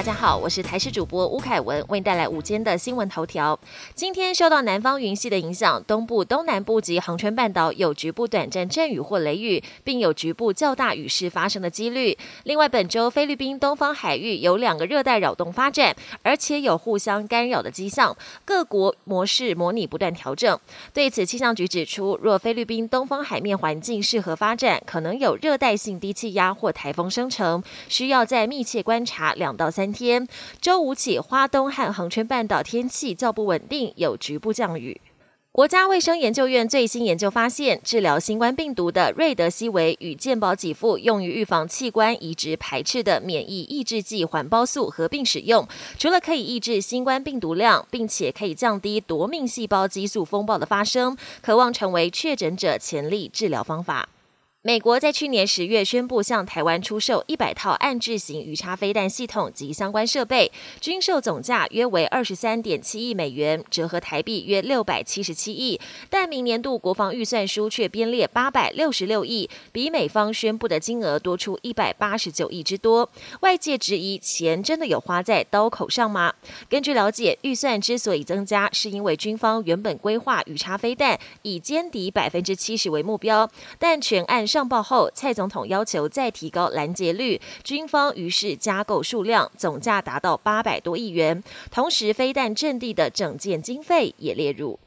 大家好，我是台视主播吴凯文，为你带来午间的新闻头条。今天受到南方云系的影响，东部、东南部及恒春半岛有局部短暂阵雨或雷雨，并有局部较大雨势发生的几率。另外，本周菲律宾东方海域有两个热带扰动发展，而且有互相干扰的迹象，各国模式模拟不断调整。对此，气象局指出，若菲律宾东方海面环境适合发展，可能有热带性低气压或台风生成，需要在密切观察两到三天。周五起，花东和恒春半岛天气较不稳定，有局部降雨。国家卫生研究院最新研究发现，治疗新冠病毒的瑞德西韦与健保给付用于预防器官移植排斥的免疫抑制剂环孢素合并使用，除了可以抑制新冠病毒量，并且可以降低夺命细胞激素风暴的发生，渴望成为确诊者潜力治疗方法。美国在去年十月宣布向台湾出售一百套暗制型鱼叉飞弹系统及相关设备，均售总价约为二十三点七亿美元，折合台币约六百七十七亿。但明年度国防预算书却编列八百六十六亿，比美方宣布的金额多出一百八十九亿之多。外界质疑钱真的有花在刀口上吗？根据了解，预算之所以增加，是因为军方原本规划鱼叉飞弹以歼敌百分之七十为目标，但全案。上报后，蔡总统要求再提高拦截率，军方于是加购数量，总价达到八百多亿元。同时，飞弹阵地的整建经费也列入。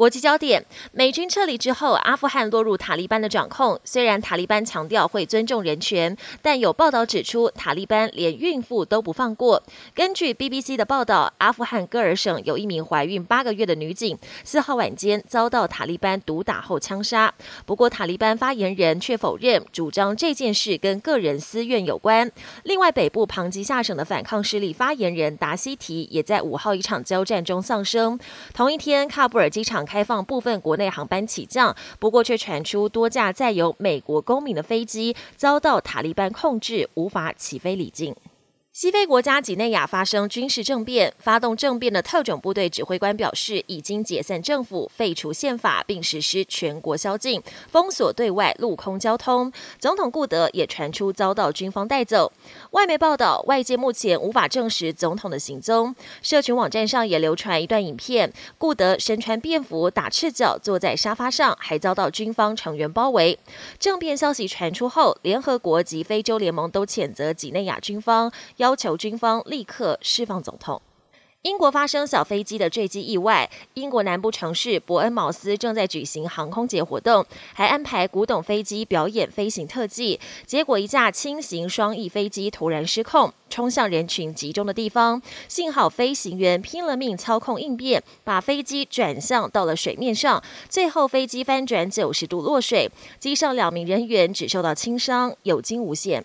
国际焦点：美军撤离之后，阿富汗落入塔利班的掌控。虽然塔利班强调会尊重人权，但有报道指出，塔利班连孕妇都不放过。根据 BBC 的报道，阿富汗戈尔省有一名怀孕八个月的女警，四号晚间遭到塔利班毒打后枪杀。不过，塔利班发言人却否认，主张这件事跟个人私怨有关。另外，北部庞吉下省的反抗势力发言人达西提也在五号一场交战中丧生。同一天，喀布尔机场。开放部分国内航班起降，不过却传出多架载有美国公民的飞机遭到塔利班控制，无法起飞离境。西非国家几内亚发生军事政变，发动政变的特种部队指挥官表示，已经解散政府、废除宪法，并实施全国宵禁，封锁对外陆空交通。总统顾德也传出遭到军方带走。外媒报道，外界目前无法证实总统的行踪。社群网站上也流传一段影片，顾德身穿便服，打赤脚坐在沙发上，还遭到军方成员包围。政变消息传出后，联合国及非洲联盟都谴责几内亚军方。要求军方立刻释放总统。英国发生小飞机的坠机意外，英国南部城市伯恩茅斯正在举行航空节活动，还安排古董飞机表演飞行特技。结果，一架轻型双翼飞机突然失控，冲向人群集中的地方。幸好飞行员拼了命操控应变，把飞机转向到了水面上。最后，飞机翻转九十度落水，机上两名人员只受到轻伤，有惊无险。